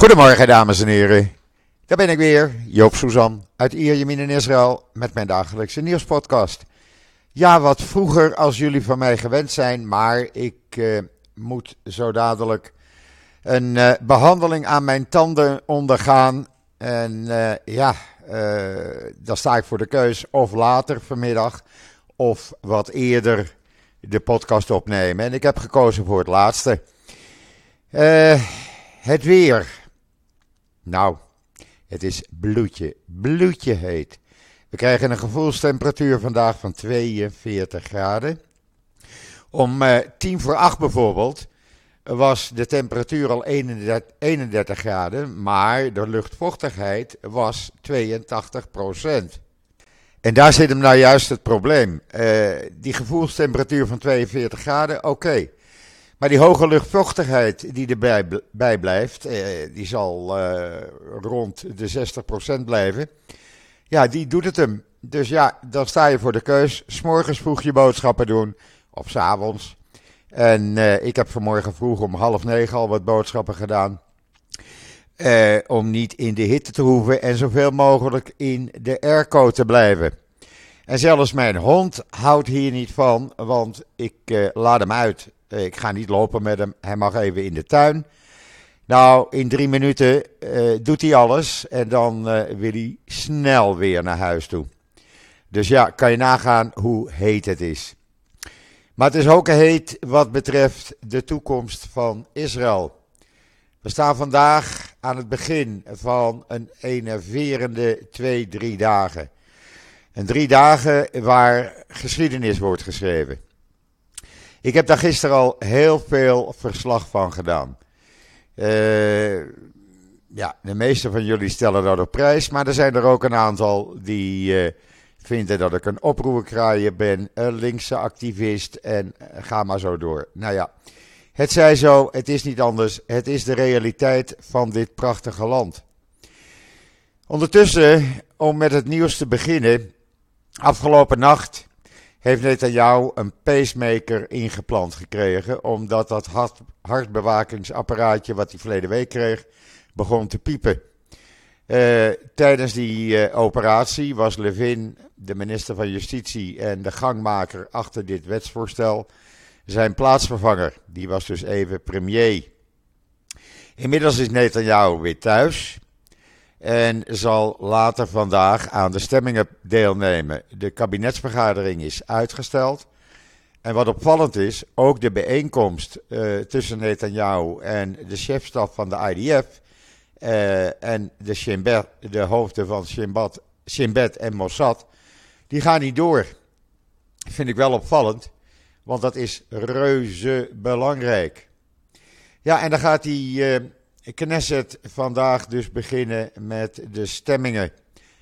Goedemorgen, dames en heren. Daar ben ik weer, Joop Suzan uit Ierjemien in Israël met mijn dagelijkse nieuwspodcast. Ja, wat vroeger als jullie van mij gewend zijn, maar ik eh, moet zo dadelijk een eh, behandeling aan mijn tanden ondergaan. En eh, ja, dan sta ik voor de keus of later vanmiddag of wat eerder de podcast opnemen. En ik heb gekozen voor het laatste. Het weer. Nou, het is bloedje, bloedje heet. We krijgen een gevoelstemperatuur vandaag van 42 graden. Om eh, tien voor acht bijvoorbeeld was de temperatuur al 31, 31 graden, maar de luchtvochtigheid was 82 procent. En daar zit hem nou juist het probleem. Eh, die gevoelstemperatuur van 42 graden, oké. Maar die hoge luchtvochtigheid die erbij bij blijft, eh, die zal eh, rond de 60% blijven. Ja, die doet het hem. Dus ja, dan sta je voor de keus. S'morgens vroeg je boodschappen doen, of s'avonds. En eh, ik heb vanmorgen vroeg om half negen al wat boodschappen gedaan. Eh, om niet in de hitte te hoeven en zoveel mogelijk in de airco te blijven. En zelfs mijn hond houdt hier niet van, want ik eh, laat hem uit. Eh, ik ga niet lopen met hem, hij mag even in de tuin. Nou, in drie minuten eh, doet hij alles en dan eh, wil hij snel weer naar huis toe. Dus ja, kan je nagaan hoe heet het is. Maar het is ook heet wat betreft de toekomst van Israël. We staan vandaag aan het begin van een enerverende twee, drie dagen. En drie dagen waar geschiedenis wordt geschreven. Ik heb daar gisteren al heel veel verslag van gedaan. Eh, ja, de meeste van jullie stellen dat op prijs, maar er zijn er ook een aantal die eh, vinden dat ik een oproerkraaier ben, een linkse activist en ga maar zo door. Nou ja, het zij zo, het is niet anders, het is de realiteit van dit prachtige land. Ondertussen, om met het nieuws te beginnen, afgelopen nacht heeft Netanyahu een pacemaker ingeplant gekregen, omdat dat hart, hartbewakingsapparaatje wat hij verleden week kreeg, begon te piepen. Uh, tijdens die uh, operatie was Levin, de minister van Justitie en de gangmaker achter dit wetsvoorstel, zijn plaatsvervanger. Die was dus even premier. Inmiddels is Netanyahu weer thuis en zal later vandaag aan de stemmingen deelnemen. De kabinetsvergadering is uitgesteld. En wat opvallend is, ook de bijeenkomst uh, tussen Netanyahu en de chefstaf van de IDF uh, en de, Shin de hoofden van Bet en Mossad, die gaan niet door. Vind ik wel opvallend, want dat is reuze belangrijk. Ja, en dan gaat die uh, Knesset vandaag dus beginnen met de stemmingen,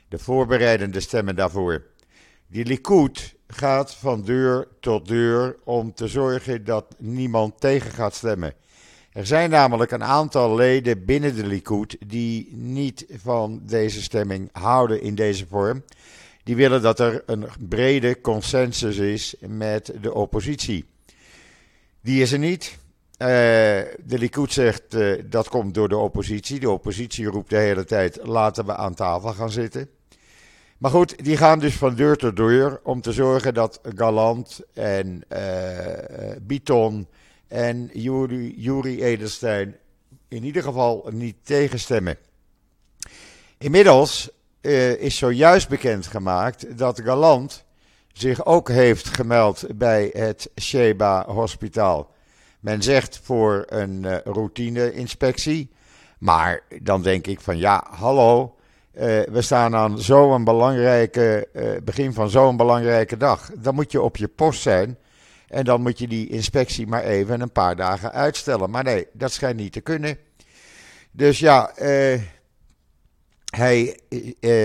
de voorbereidende stemmen daarvoor. Die Likud gaat van deur tot deur om te zorgen dat niemand tegen gaat stemmen. Er zijn namelijk een aantal leden binnen de Likud die niet van deze stemming houden in deze vorm. Die willen dat er een brede consensus is met de oppositie. Die is er niet. Uh, de Likud zegt uh, dat komt door de oppositie. De oppositie roept de hele tijd: laten we aan tafel gaan zitten. Maar goed, die gaan dus van deur tot deur om te zorgen dat Galant en uh, Biton en Juri, Juri Edelstein in ieder geval niet tegenstemmen. Inmiddels is zojuist bekendgemaamaakt dat Galant zich ook heeft gemeld bij het Sheba Hospitaal. Men zegt voor een uh, routine-inspectie. Maar dan denk ik van ja, hallo. Uh, we staan aan zo'n belangrijke, uh, begin van zo'n belangrijke dag. Dan moet je op je post zijn. En dan moet je die inspectie maar even een paar dagen uitstellen. Maar nee, dat schijnt niet te kunnen. Dus ja, hij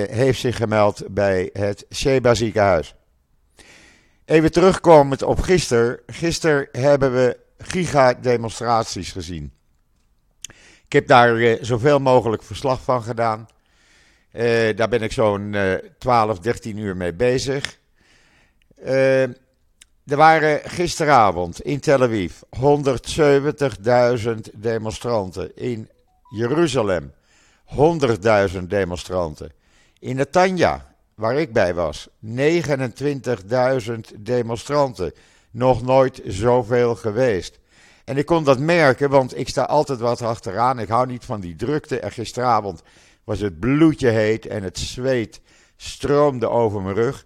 heeft zich gemeld bij het Sheba ziekenhuis. Even terugkomend op gisteren. Gisteren hebben we gigademonstraties gezien. Ik heb daar uh, zoveel mogelijk verslag van gedaan. Uh, daar ben ik zo'n uh, 12, 13 uur mee bezig. Er waren gisteravond in Tel Aviv 170.000 demonstranten in Jeruzalem, 100.000 demonstranten. In Netanya, waar ik bij was, 29.000 demonstranten. Nog nooit zoveel geweest. En ik kon dat merken, want ik sta altijd wat achteraan. Ik hou niet van die drukte. En gisteravond was het bloedje heet en het zweet stroomde over mijn rug.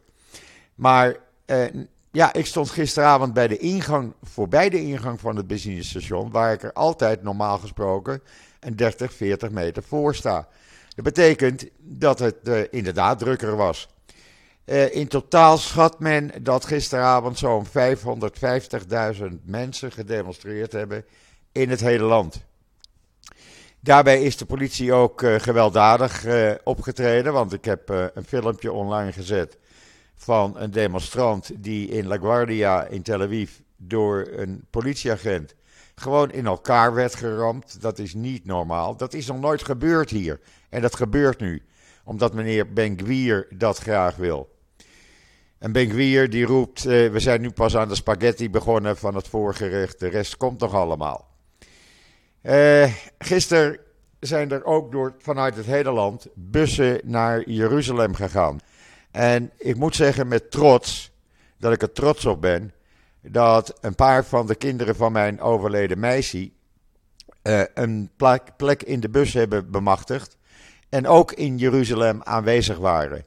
Maar eh, ja, ik stond gisteravond bij de ingang, voorbij de ingang van het benzinestation, waar ik er altijd normaal gesproken een 30, 40 meter voor sta. Dat betekent dat het uh, inderdaad drukker was. Uh, in totaal schat men dat gisteravond zo'n 550.000 mensen gedemonstreerd hebben in het hele land. Daarbij is de politie ook uh, gewelddadig uh, opgetreden, want ik heb een filmpje online gezet van een demonstrant die in LaGuardia in Tel Aviv door een politieagent gewoon in elkaar werd geramd. Dat is niet normaal. Dat is nog nooit gebeurd hier. En dat gebeurt nu, omdat meneer Ben dat graag wil. En Ben die roept, uh, we zijn nu pas aan de spaghetti begonnen van het voorgerecht, de rest komt nog allemaal. Uh, gisteren zijn er ook door, vanuit het hele land bussen naar Jeruzalem gegaan. En ik moet zeggen met trots, dat ik er trots op ben, dat een paar van de kinderen van mijn overleden meisje uh, een plek, plek in de bus hebben bemachtigd. En ook in Jeruzalem aanwezig waren.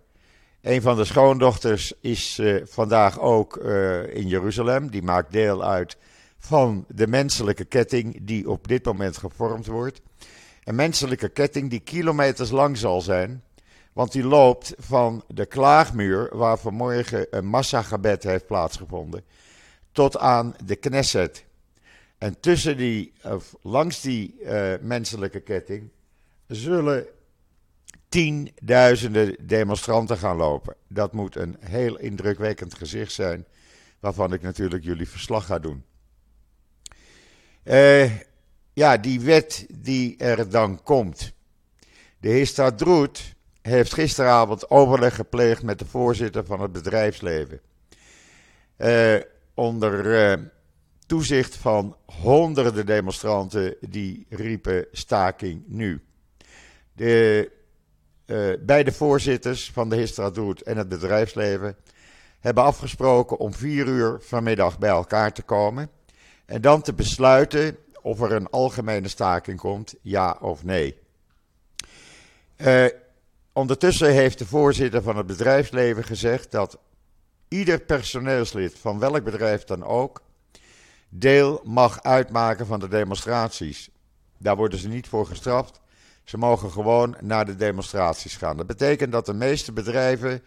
Een van de schoondochters is uh, vandaag ook uh, in Jeruzalem. Die maakt deel uit van de menselijke ketting die op dit moment gevormd wordt. Een menselijke ketting die kilometers lang zal zijn. Want die loopt van de klaagmuur, waar vanmorgen een massagebed heeft plaatsgevonden, tot aan de Knesset. En tussen die, of langs die uh, menselijke ketting zullen tienduizenden demonstranten gaan lopen. Dat moet een heel indrukwekkend gezicht zijn, waarvan ik natuurlijk jullie verslag ga doen. Uh, ja, die wet die er dan komt. De Histadroet heeft gisteravond overleg gepleegd met de voorzitter van het bedrijfsleven. Uh, onder uh, toezicht van honderden demonstranten die riepen staking nu. De uh, beide voorzitters van de Histradroet en het bedrijfsleven hebben afgesproken om vier uur vanmiddag bij elkaar te komen en dan te besluiten of er een algemene staking komt, ja of nee. Uh, ondertussen heeft de voorzitter van het bedrijfsleven gezegd dat ieder personeelslid van welk bedrijf dan ook deel mag uitmaken van de demonstraties. Daar worden ze niet voor gestraft. Ze mogen gewoon naar de demonstraties gaan. Dat betekent dat de meeste bedrijven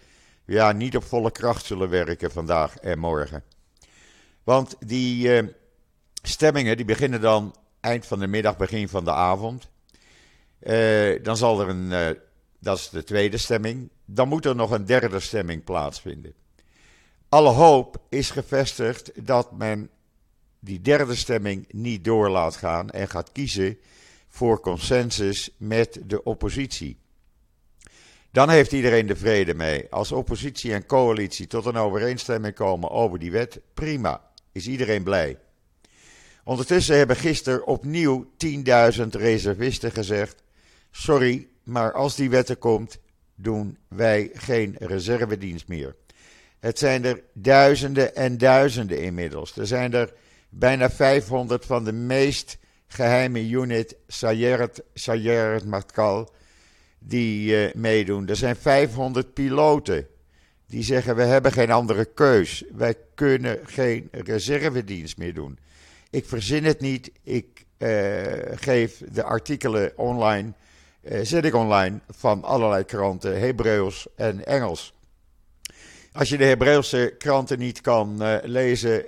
ja, niet op volle kracht zullen werken vandaag en morgen. Want die uh, stemmingen die beginnen dan eind van de middag, begin van de avond. Uh, dan zal er een, uh, dat is de tweede stemming. Dan moet er nog een derde stemming plaatsvinden. Alle hoop is gevestigd dat men die derde stemming niet door laat gaan en gaat kiezen voor consensus met de oppositie. Dan heeft iedereen de vrede mee. Als oppositie en coalitie tot een overeenstemming komen over die wet, prima. Is iedereen blij. Ondertussen hebben gisteren opnieuw 10.000 reservisten gezegd: Sorry, maar als die wet er komt, doen wij geen reservedienst meer. Het zijn er duizenden en duizenden inmiddels. Er zijn er bijna 500 van de meest geheime unit Sayeret, Sayeret Matkal die uh, meedoen. Er zijn 500 piloten die zeggen: We hebben geen andere keus. Wij kunnen geen reservedienst meer doen. Ik verzin het niet. Ik uh, geef de artikelen online, uh, zet ik online van allerlei kranten, Hebreeuws en Engels. Als je de Hebreeuwse kranten niet kan lezen,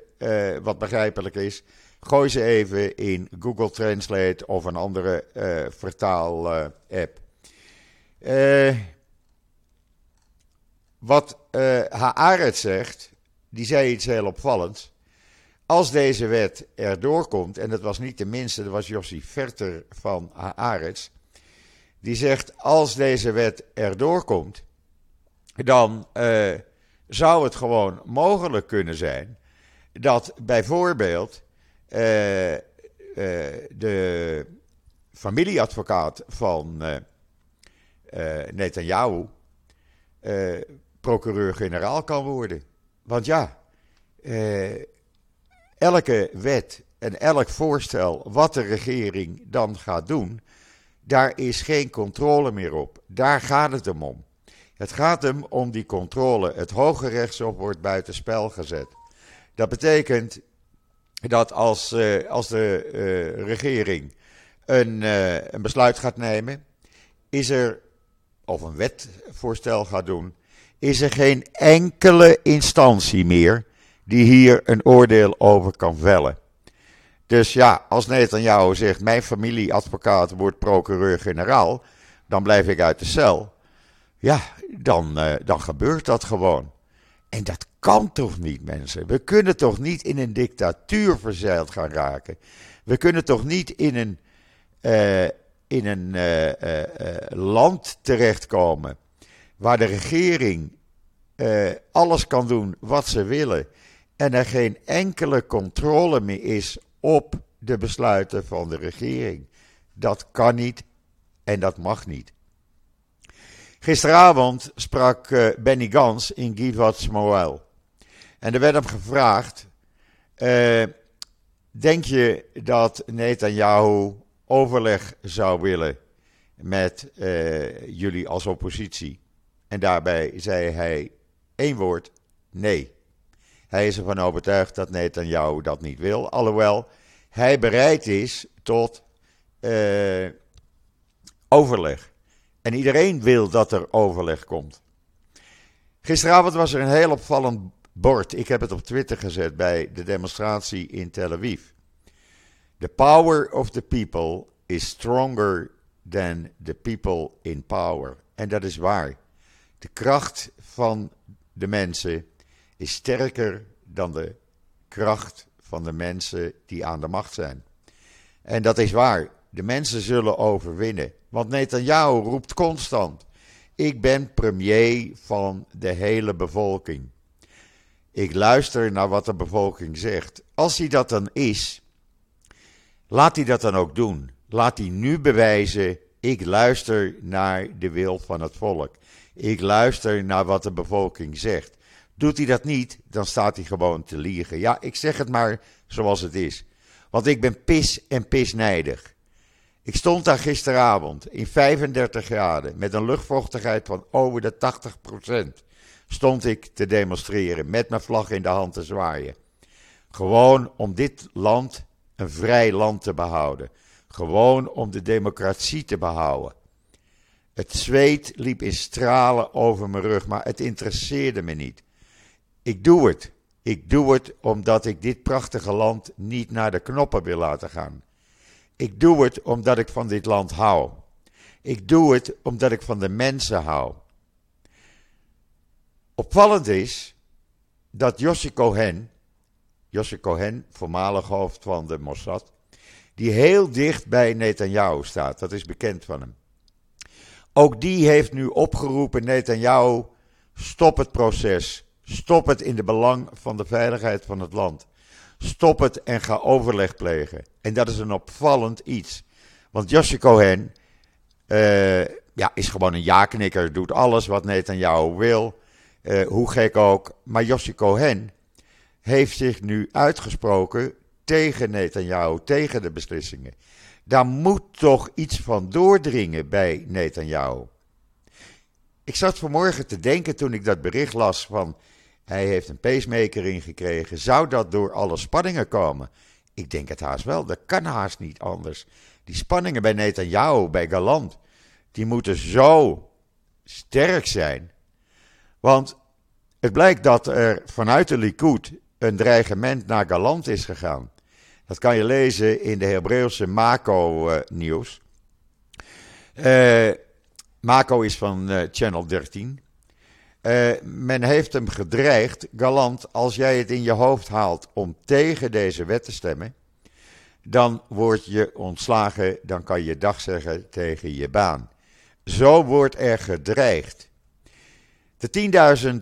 wat begrijpelijk is, Gooi ze even in Google Translate of een andere uh, vertaal-app. Uh, wat uh, Haaret zegt, die zei iets heel opvallends. Als deze wet erdoor komt, en dat was niet de minste, dat was Jossi Verter van Haaretz. Die zegt, als deze wet erdoor komt, dan zou het gewoon mogelijk kunnen zijn dat bijvoorbeeld de familieadvocaat van uh, Netanyahu procureur-generaal kan worden. Want ja, elke wet en elk voorstel wat de regering dan gaat doen, daar is geen controle meer op. Daar gaat het hem om. Het gaat hem om die controle. Het Hoge Rechtshof wordt buitenspel gezet. Dat betekent dat als, uh, als de uh, regering een, uh, een besluit gaat nemen, is er, of een wetvoorstel gaat doen, is er geen enkele instantie meer die hier een oordeel over kan vellen. Dus ja, als Netanyahu zegt: Mijn familieadvocaat wordt procureur-generaal, dan blijf ik uit de cel. Ja, dan, dan gebeurt dat gewoon. En dat kan toch niet, mensen? We kunnen toch niet in een dictatuur verzeild gaan raken? We kunnen toch niet in een, uh, in een uh, land terechtkomen waar de regering alles kan doen wat ze willen en er geen enkele controle meer is op de besluiten van de regering. Dat kan niet en dat mag niet. Gisteravond sprak uh, Benny Gans in Givat Smoel. En er werd hem gevraagd: uh, Denk je dat Netanyahu overleg zou willen met uh, jullie als oppositie? En daarbij zei hij één woord: nee. Hij is ervan overtuigd dat Netanyahu dat niet wil. Alhoewel hij bereid is tot overleg. En iedereen wil dat er overleg komt. Gisteravond was er een heel opvallend bord. Ik heb het op Twitter gezet bij de demonstratie in Tel Aviv. The power of the people is stronger than the people in power. En dat is waar. De kracht van de mensen is sterker dan de kracht van de mensen die aan de macht zijn. En dat is waar. De mensen zullen overwinnen. Want Netanyahu roept constant: Ik ben premier van de hele bevolking. Ik luister naar wat de bevolking zegt. Als hij dat dan is, laat hij dat dan ook doen. Laat hij nu bewijzen: ik luister naar de wil van het volk. Ik luister naar wat de bevolking zegt. Doet hij dat niet, dan staat hij gewoon te liegen. Ja, ik zeg het maar zoals het is. Want ik ben pis en pisnijdig. Ik stond daar gisteravond in 35 graden met een luchtvochtigheid van over de 80%. Stond ik te demonstreren met mijn vlag in de hand te zwaaien. Gewoon om dit land een vrij land te behouden. Gewoon om de democratie te behouden. Het zweet liep in stralen over mijn rug, maar het interesseerde me niet. Ik doe het. Ik doe het omdat ik dit prachtige land niet naar de knoppen wil laten gaan. Ik doe het omdat ik van dit land hou. Ik doe het omdat ik van de mensen hou. Opvallend is dat Yossi Cohen, Yossi Cohen, voormalig hoofd van de Mossad, die heel dicht bij Netanyahu staat, dat is bekend van hem. Ook die heeft nu opgeroepen, Netanyahu, stop het proces, stop het in de belang van de veiligheid van het land. Stop het en ga overleg plegen. En dat is een opvallend iets. Want Josje Cohen uh, ja, is gewoon een ja-knikker, doet alles wat Netanyahu wil. Uh, hoe gek ook. Maar Josje Cohen heeft zich nu uitgesproken tegen Netanyahu, tegen de beslissingen. Daar moet toch iets van doordringen bij Netanyahu. Ik zat vanmorgen te denken toen ik dat bericht las van hij heeft een pacemaker ingekregen. Zou dat door alle spanningen komen? Ik denk het haast wel. Dat kan haast niet anders. Die spanningen bij Netanyahu, bij Galant, die moeten zo sterk zijn. Want het blijkt dat er vanuit de Likud een dreigement naar Galant is gegaan. Dat kan je lezen in de Hebreeuwse Mako-nieuws. Uh, Mako is van uh, Channel 13. Uh, men heeft hem gedreigd, Galant, als jij het in je hoofd haalt om tegen deze wet te stemmen, dan word je ontslagen, dan kan je dag zeggen tegen je baan. Zo wordt er gedreigd. De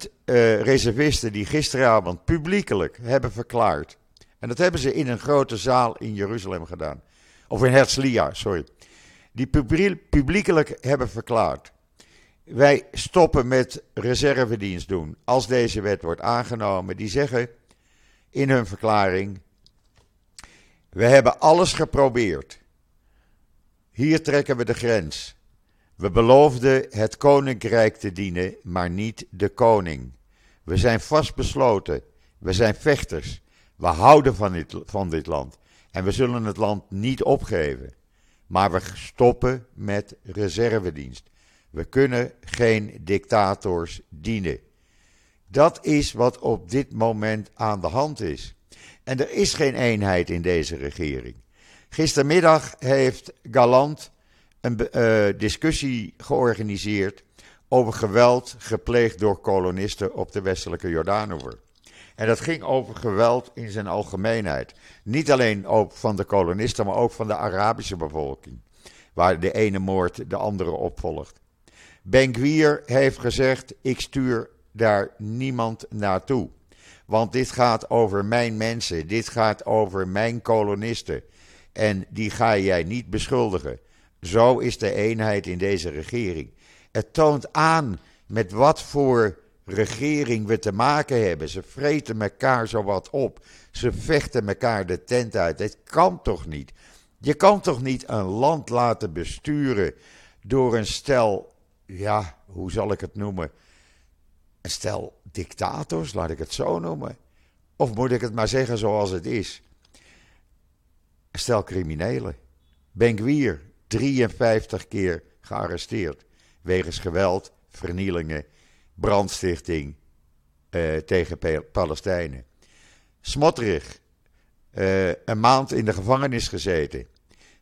10.000 uh, reservisten die gisteravond publiekelijk hebben verklaard, en dat hebben ze in een grote zaal in Jeruzalem gedaan, of in Herzliya, sorry. die publiekelijk hebben verklaard. Wij stoppen met reservedienst doen als deze wet wordt aangenomen. Die zeggen in hun verklaring: We hebben alles geprobeerd. Hier trekken we de grens. We beloofden het koninkrijk te dienen, maar niet de koning. We zijn vastbesloten. We zijn vechters. We houden van dit, van dit land. En we zullen het land niet opgeven. Maar we stoppen met reservedienst. We kunnen geen dictators dienen. Dat is wat op dit moment aan de hand is. En er is geen eenheid in deze regering. Gistermiddag heeft Galant een uh, discussie georganiseerd over geweld gepleegd door kolonisten op de westelijke Jordaanoever. En dat ging over geweld in zijn algemeenheid. Niet alleen ook van de kolonisten, maar ook van de Arabische bevolking. Waar de ene moord de andere opvolgt. Ben Gwier heeft gezegd: Ik stuur daar niemand naartoe. Want dit gaat over mijn mensen, dit gaat over mijn kolonisten. En die ga jij niet beschuldigen. Zo is de eenheid in deze regering. Het toont aan met wat voor regering we te maken hebben. Ze vreten elkaar zo wat op. Ze vechten elkaar de tent uit. Het kan toch niet? Je kan toch niet een land laten besturen door een stel, ja, hoe zal ik het noemen? Stel dictators, laat ik het zo noemen. Of moet ik het maar zeggen zoals het is? Stel criminelen. Benguier, 53 keer gearresteerd. Wegens geweld, vernielingen, brandstichting uh, tegen Palestijnen. Smotterig, uh, een maand in de gevangenis gezeten.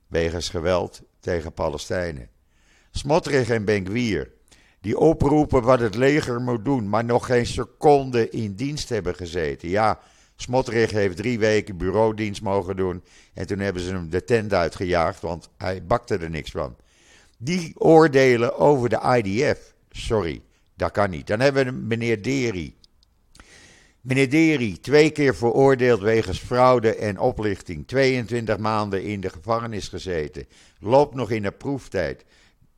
Wegens geweld tegen Palestijnen. Smotterig en Benguier, die oproepen wat het leger moet doen, maar nog geen seconde in dienst hebben gezeten. Ja, Smotterig heeft drie weken bureaudienst mogen doen. En toen hebben ze hem de tent uitgejaagd, want hij bakte er niks van. Die oordelen over de IDF. Sorry, dat kan niet. Dan hebben we meneer Deri. Meneer Deri, twee keer veroordeeld wegens fraude en oplichting. 22 maanden in de gevangenis gezeten. Loopt nog in de proeftijd.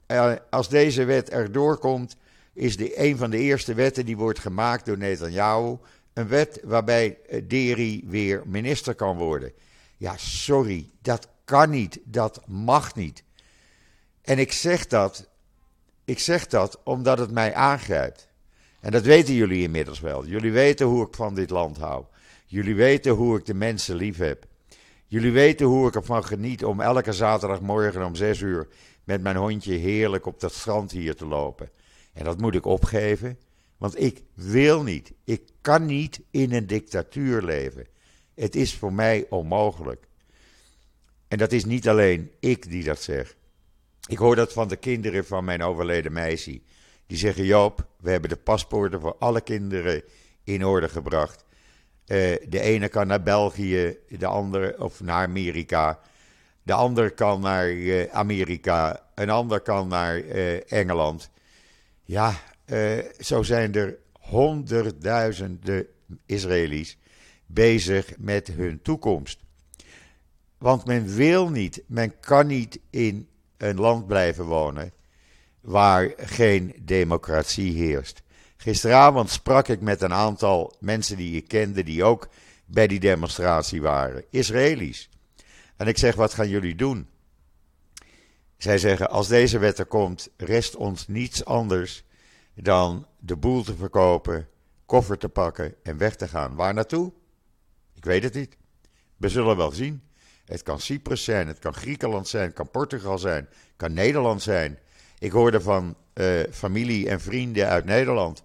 Uh, als deze wet erdoor komt, is de, een van de eerste wetten die wordt gemaakt door Netanyahu een wet waarbij eh, Deri weer minister kan worden. Ja, sorry, dat kan niet, dat mag niet. En ik zeg dat, ik zeg dat omdat het mij aangrijpt. En dat weten jullie inmiddels wel. Jullie weten hoe ik van dit land hou. Jullie weten hoe ik de mensen lief heb. Jullie weten hoe ik ervan geniet om elke zaterdagmorgen om 6 uur met mijn hondje heerlijk op dat strand hier te lopen. En dat moet ik opgeven. Want ik wil niet, ik kan niet in een dictatuur leven. Het is voor mij onmogelijk. En dat is niet alleen ik die dat zeg. Ik hoor dat van de kinderen van mijn overleden meisje. Die zeggen: Joop, we hebben de paspoorten voor alle kinderen in orde gebracht. Uh, de ene kan naar België, de andere of naar Amerika. De ander kan naar uh, Amerika, een ander kan naar uh, Engeland. Ja, uh, zo zijn er honderdduizenden Israëli's bezig met hun toekomst. Want men wil niet, men kan niet in een land blijven wonen waar geen democratie heerst. Gisteravond sprak ik met een aantal mensen die ik kende die ook bij die demonstratie waren, Israëli's. En ik zeg: wat gaan jullie doen? Zij zeggen: als deze wet er komt, rest ons niets anders dan de boel te verkopen, koffer te pakken en weg te gaan. Waar naartoe? Ik weet het niet. We zullen wel zien. Het kan Cyprus zijn, het kan Griekenland zijn, het kan Portugal zijn, het kan Nederland zijn. Ik hoorde van uh, familie en vrienden uit Nederland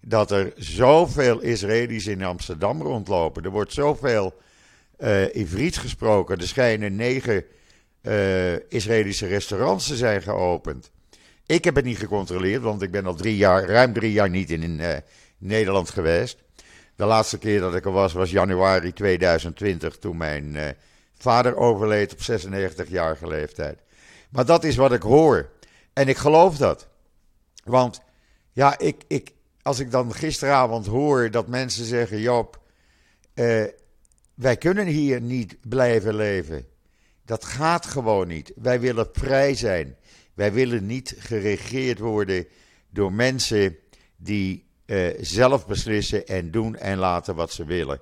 dat er zoveel Israëli's in Amsterdam rondlopen. Er wordt zoveel uh, Ivriets gesproken. Er schijnen negen uh, Israëlische restaurants te zijn geopend. Ik heb het niet gecontroleerd, want ik ben al drie jaar, ruim drie jaar niet in uh, Nederland geweest. De laatste keer dat ik er was, was januari 2020, toen mijn vader overleed op 96-jarige leeftijd. Maar dat is wat ik hoor. En ik geloof dat. Want ja, ik, ik, als ik dan gisteravond hoor dat mensen zeggen: Joop, wij kunnen hier niet blijven leven. Dat gaat gewoon niet. Wij willen vrij zijn. Wij willen niet geregeerd worden door mensen die uh, zelf beslissen en doen en laten wat ze willen.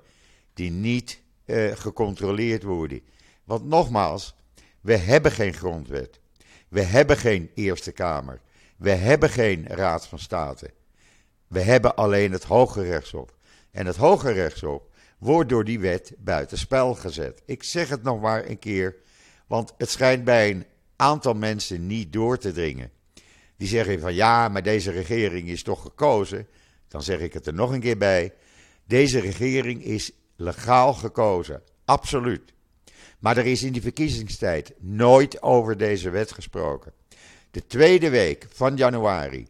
Die niet uh, gecontroleerd worden. Want nogmaals, we hebben geen grondwet. We hebben geen Eerste Kamer. We hebben geen Raad van State. We hebben alleen het Hoge Rechtshof. En het Hoge Rechtshof wordt door die wet buitenspel gezet. Ik zeg het nog maar een keer, want het schijnt bij een aantal mensen niet door te dringen. Die zeggen van ja, maar deze regering is toch gekozen. Dan zeg ik het er nog een keer bij. Deze regering is legaal gekozen. Absoluut. Maar er is in die verkiezingstijd nooit over deze wet gesproken. De tweede week van januari,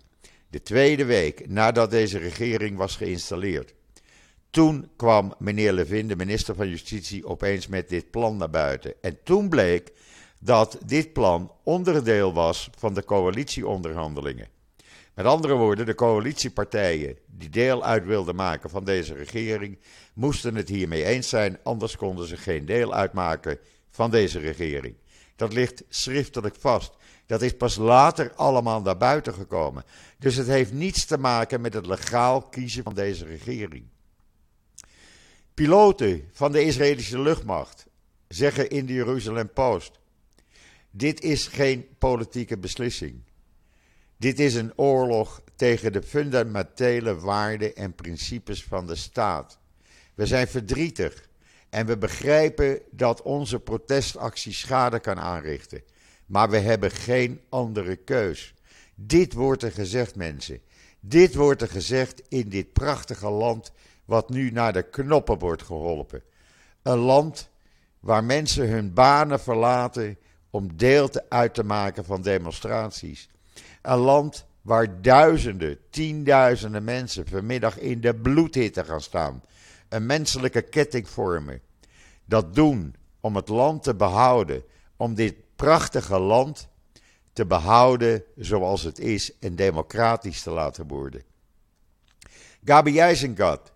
de tweede week nadat deze regering was geïnstalleerd, toen kwam meneer Levin, de minister van Justitie, opeens met dit plan naar buiten. En toen bleek dat dit plan onderdeel was van de coalitieonderhandelingen. Met andere woorden, de coalitiepartijen die deel uit wilden maken van deze regering, moesten het hiermee eens zijn, anders konden ze geen deel uitmaken van deze regering. Dat ligt schriftelijk vast. Dat is pas later allemaal naar buiten gekomen. Dus het heeft niets te maken met het legaal kiezen van deze regering. Piloten van de Israëlische luchtmacht zeggen in de Jeruzalem Post: Dit is geen politieke beslissing. Dit is een oorlog tegen de fundamentele waarden en principes van de staat. We zijn verdrietig en we begrijpen dat onze protestactie schade kan aanrichten. Maar we hebben geen andere keus. Dit wordt er gezegd, mensen. Dit wordt er gezegd in dit prachtige land wat nu naar de knoppen wordt geholpen. Een land waar mensen hun banen verlaten om deel uit te maken van demonstraties. Een land waar duizenden, tienduizenden mensen vanmiddag in de bloedhitte gaan staan. Een menselijke ketting vormen. Dat doen om het land te behouden. Om dit prachtige land te behouden zoals het is en democratisch te laten worden. Gabi Eisenkot,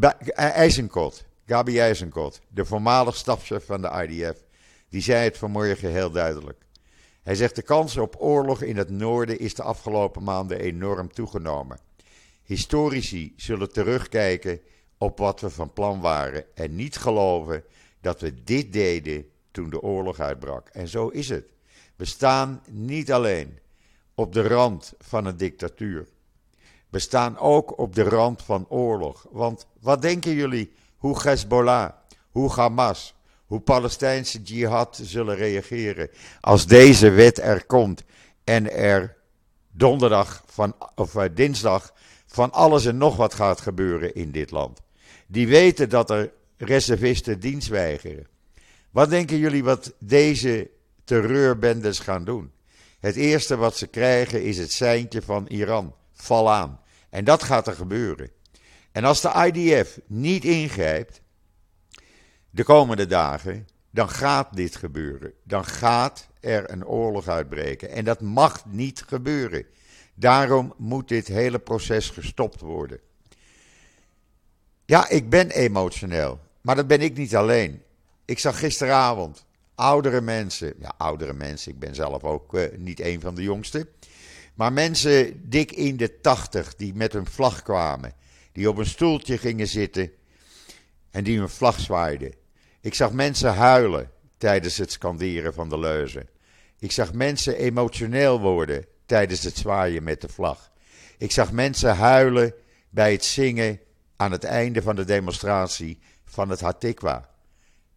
Eisenkot, Gabi Eisenkot, de voormalig stafchef van de IDF, die zei het vanmorgen heel duidelijk. Hij zegt de kans op oorlog in het noorden is de afgelopen maanden enorm toegenomen. Historici zullen terugkijken op wat we van plan waren en niet geloven dat we dit deden toen de oorlog uitbrak. En zo is het. We staan niet alleen op de rand van een dictatuur. We staan ook op de rand van oorlog. Want wat denken jullie hoe Hezbollah, hoe Hamas, hoe Palestijnse jihad zullen reageren als deze wet er komt en er donderdag van, of eh, dinsdag van alles en nog wat gaat gebeuren in dit land. Die weten dat er reservisten dienst weigeren. Wat denken jullie wat deze terreurbendes gaan doen? Het eerste wat ze krijgen is het seintje van Iran. Val aan. En dat gaat er gebeuren. En als de IDF niet ingrijpt, de komende dagen, dan gaat dit gebeuren. Dan gaat er een oorlog uitbreken. En dat mag niet gebeuren. Daarom moet dit hele proces gestopt worden. Ja, ik ben emotioneel. Maar dat ben ik niet alleen. Ik zag gisteravond oudere mensen. Ja, oudere mensen. Ik ben zelf ook uh, niet een van de jongsten. Maar mensen dik in de tachtig die met hun vlag kwamen. Die op een stoeltje gingen zitten en die hun vlag zwaaiden. Ik zag mensen huilen tijdens het skanderen van de leuzen. Ik zag mensen emotioneel worden tijdens het zwaaien met de vlag. Ik zag mensen huilen bij het zingen aan het einde van de demonstratie van het Hatikwa.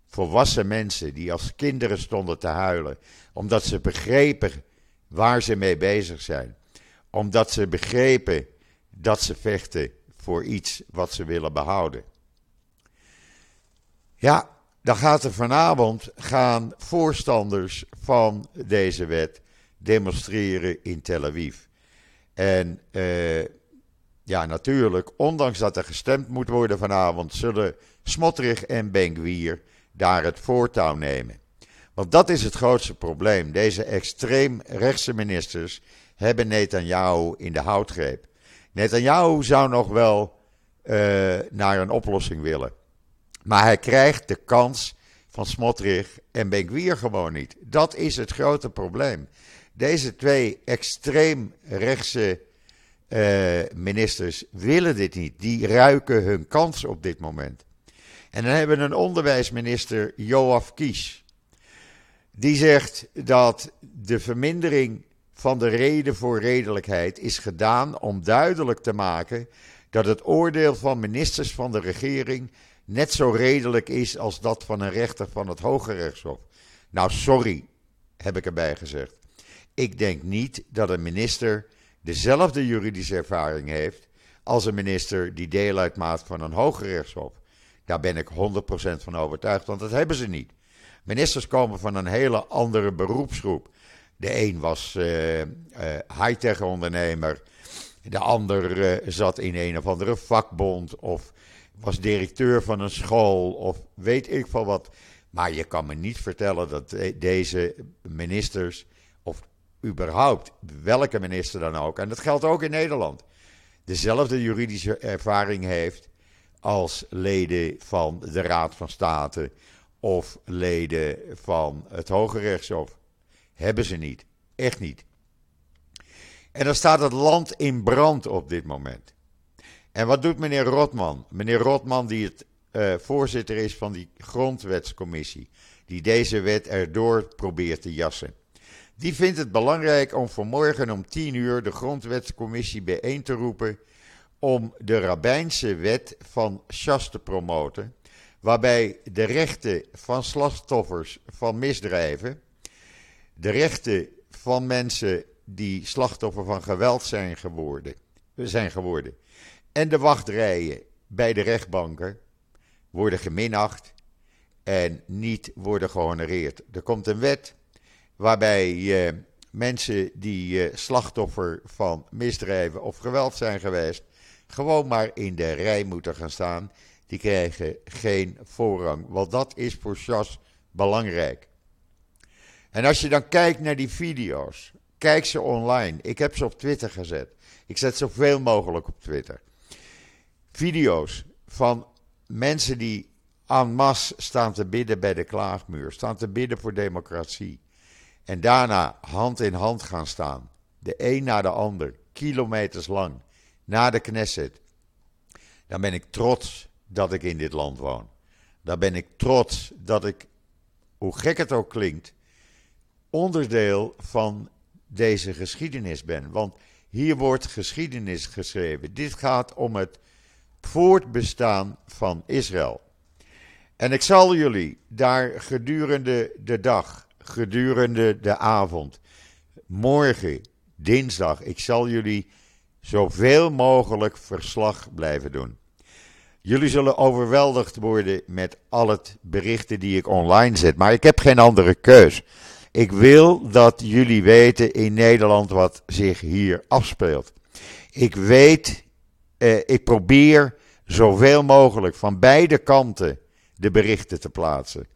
Volwassen mensen die als kinderen stonden te huilen, omdat ze begrepen waar ze mee bezig zijn. Omdat ze begrepen dat ze vechten voor iets wat ze willen behouden. Ja, dan gaat er vanavond gaan voorstanders van deze wet demonstreren in Tel Aviv. En uh, ja, natuurlijk, ondanks dat er gestemd moet worden vanavond, zullen Smotrich en Benguier daar het voortouw nemen. Want dat is het grootste probleem. Deze extreem rechtse ministers hebben Netanyahu in de houtgreep. Netanyahu zou nog wel uh, naar een oplossing willen. Maar hij krijgt de kans van Smotrich en Benkwier gewoon niet. Dat is het grote probleem. Deze twee extreem rechtse uh, ministers willen dit niet. Die ruiken hun kans op dit moment. En dan hebben we een onderwijsminister, Joaf Kies. Die zegt dat de vermindering van de reden voor redelijkheid is gedaan om duidelijk te maken dat het oordeel van ministers van de regering net zo redelijk is als dat van een rechter van het Hoge Rechtshof. Nou, sorry, heb ik erbij gezegd. Ik denk niet dat een minister dezelfde juridische ervaring heeft als een minister die deel uitmaakt van een Hoge Rechtshof. Daar ben ik 100% van overtuigd, want dat hebben ze niet. Ministers komen van een hele andere beroepsgroep. De een was uh, uh, high-tech ondernemer, de ander uh, zat in een of andere vakbond of was directeur van een school of weet ik van wat. Maar je kan me niet vertellen dat deze ministers, of überhaupt welke minister dan ook, en dat geldt ook in Nederland, dezelfde juridische ervaring heeft als leden van de Raad van State of leden van het Hoge Rechtshof. Hebben ze niet. Echt niet. En dan staat het land in brand op dit moment. En wat doet meneer Rotman? Meneer Rotman, die het uh, voorzitter is van die grondwetscommissie, die deze wet erdoor probeert te jassen. Die vindt het belangrijk om vanmorgen om 10 uur de grondwetscommissie bijeen te roepen om de rabbijnse wet van Shas te promoten, waarbij de rechten van slachtoffers van misdrijven, de rechten van mensen die slachtoffer van geweld zijn geworden, zijn geworden en de wachtrijen bij de rechtbanken worden geminacht en niet worden gehonoreerd. Er komt een wet waarbij uh, mensen die uh, slachtoffer van misdrijven of geweld zijn geweest, gewoon maar in de rij moeten gaan staan. Die krijgen geen voorrang, want dat is voor Chas belangrijk. En als je dan kijkt naar die video's, kijk ze online. Ik heb ze op Twitter gezet. Ik zet zoveel mogelijk op Twitter video's van mensen die en masse staan te bidden bij de klaagmuur, staan te bidden voor democratie. En daarna hand in hand gaan staan, de een na de ander, kilometers lang, naar de Knesset. Dan ben ik trots dat ik in dit land woon. Dan ben ik trots dat ik, hoe gek het ook klinkt, onderdeel van deze geschiedenis ben. Want hier wordt geschiedenis geschreven. Dit gaat om het voortbestaan van Israël. En ik zal jullie daar gedurende de dag, gedurende de avond, morgen, dinsdag, ik zal jullie zoveel mogelijk verslag blijven doen. Jullie zullen overweldigd worden met al het berichten die ik online zet, maar ik heb geen andere keus. Ik wil dat jullie weten in Nederland wat zich hier afspeelt. Ik weet eh, ik probeer zoveel mogelijk van beide kanten de berichten te plaatsen.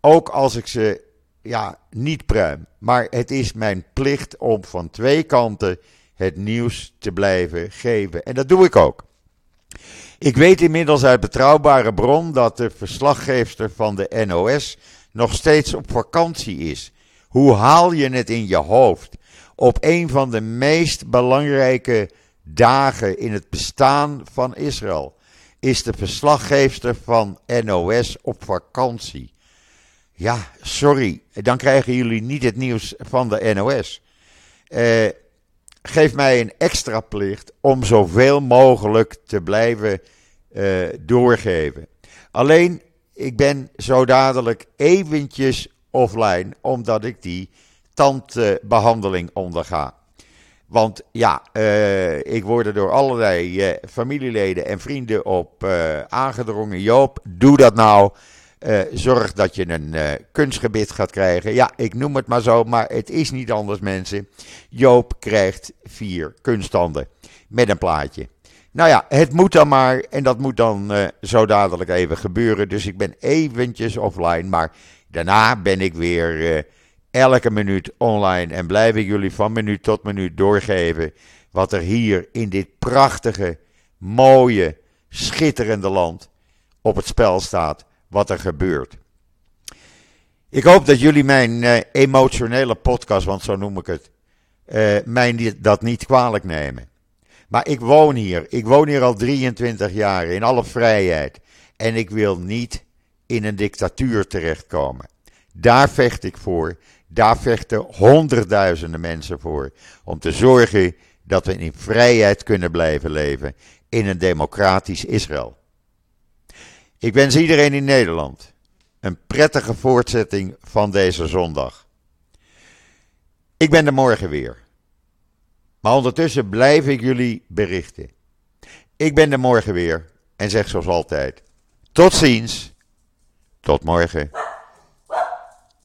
Ook als ik ze ja, niet pruim. Maar het is mijn plicht om van twee kanten het nieuws te blijven geven. En dat doe ik ook. Ik weet inmiddels uit betrouwbare bron dat de verslaggeefster van de NOS nog steeds op vakantie is. Hoe haal je het in je hoofd op een van de meest belangrijke dagen in het bestaan van Israël is de verslaggeefster van NOS op vakantie. Ja, sorry, dan krijgen jullie niet het nieuws van de NOS. Eh, geef mij een extra plicht om zoveel mogelijk te blijven eh, doorgeven. Alleen, ik ben zo dadelijk eventjes offline, omdat ik die tandbehandeling onderga. Want ja, uh, ik word er door allerlei uh, familieleden en vrienden op aangedrongen. Joop, doe dat nou. Zorg dat je een kunstgebit gaat krijgen. Ja, ik noem het maar zo, maar het is niet anders, mensen. Joop krijgt vier kunststanden met een plaatje. Nou ja, het moet dan maar. En dat moet dan zo dadelijk even gebeuren. Dus ik ben eventjes offline. Maar daarna ben ik weer elke minuut online en blijf ik jullie van minuut tot minuut doorgeven wat er hier in dit prachtige, mooie, schitterende land op het spel staat, wat er gebeurt. Ik hoop dat jullie mijn uh, emotionele podcast, want zo noem ik het, uh, mij dat niet kwalijk nemen. Maar ik woon hier. Ik woon hier al 23 jaar in alle vrijheid. En ik wil niet in een dictatuur terechtkomen. Daar vecht ik voor. Daar vechten honderdduizenden mensen voor. Om te zorgen dat we in vrijheid kunnen blijven leven in een democratisch Israël. Ik wens iedereen in Nederland een prettige voortzetting van deze zondag. Ik ben er morgen weer. Maar ondertussen blijf ik jullie berichten. Ik ben er morgen weer en zeg zoals altijd: tot ziens, tot morgen.